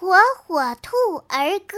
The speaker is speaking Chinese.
火火兔儿歌。